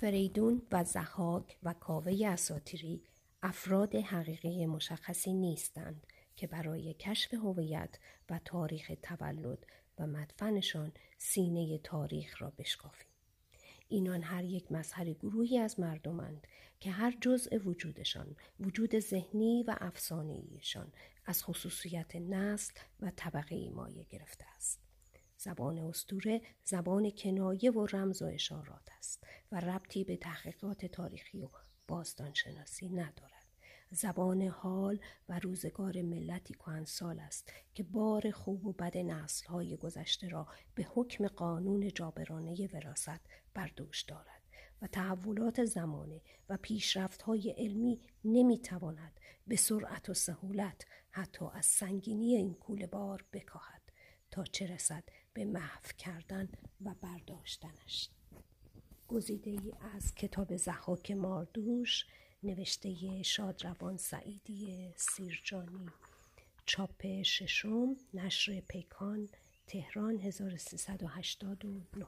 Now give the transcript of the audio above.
فریدون و زحاک و کاوه اساتیری افراد حقیقی مشخصی نیستند که برای کشف هویت و تاریخ تولد و مدفنشان سینه تاریخ را بشکافیم. اینان هر یک مظهر گروهی از مردمند که هر جزء وجودشان وجود ذهنی و افسانهایشان از خصوصیت نسل و طبقه مایه گرفته است زبان استوره زبان کنایه و رمز و اشارات است و ربطی به تحقیقات تاریخی و باستانشناسی ندارد. زبان حال و روزگار ملتی سال است که بار خوب و بد نسلهای گذشته را به حکم قانون جابرانه وراست بر دوش دارد و تحولات زمانه و پیشرفتهای علمی نمی‌تواند به سرعت و سهولت حتی از سنگینی این کول بار بکاهد. تا چه رسد به محو کردن و برداشتنش. گزیده ای از کتاب زحاک ماردوش نوشته شادروان سعیدی سیرجانی. چاپ ششم نشر پیکان تهران 1389